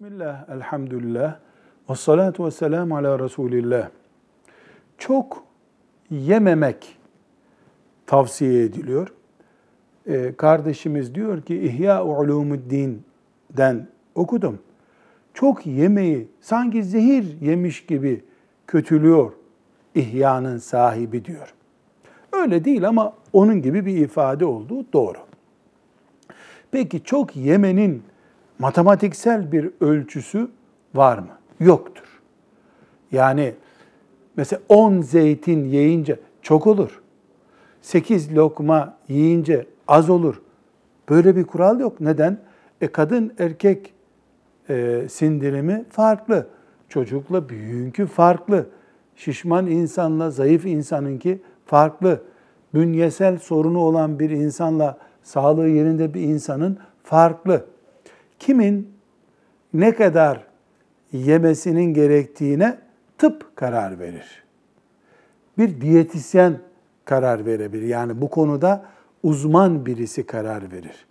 Bismillah, elhamdülillah, ve salatu ve selamu ala Resulillah. Çok yememek tavsiye ediliyor. Ee, kardeşimiz diyor ki İhya Ulumuddin'den okudum. Çok yemeği sanki zehir yemiş gibi kötülüyor İhya'nın sahibi diyor. Öyle değil ama onun gibi bir ifade olduğu doğru. Peki çok yemenin matematiksel bir ölçüsü var mı? Yoktur. Yani mesela 10 zeytin yiyince çok olur. 8 lokma yiyince az olur. Böyle bir kural yok. Neden? E kadın erkek e, sindirimi farklı. Çocukla büyüğünkü farklı. Şişman insanla zayıf insanınki farklı. Bünyesel sorunu olan bir insanla sağlığı yerinde bir insanın farklı. Kimin ne kadar yemesinin gerektiğine tıp karar verir. Bir diyetisyen karar verebilir. Yani bu konuda uzman birisi karar verir.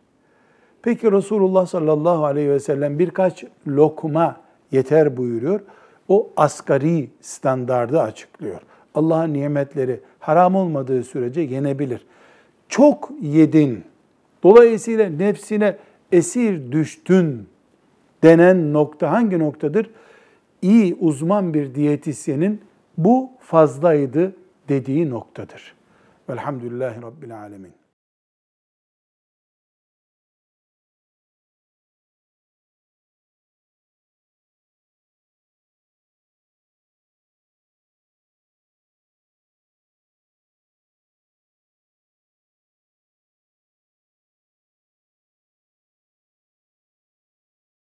Peki Resulullah sallallahu aleyhi ve sellem birkaç lokma yeter buyuruyor. O asgari standardı açıklıyor. Allah'ın nimetleri haram olmadığı sürece yenebilir. Çok yedin, dolayısıyla nefsine esir düştün denen nokta hangi noktadır? İyi uzman bir diyetisyenin bu fazlaydı dediği noktadır. Velhamdülillahi Rabbil Alemin.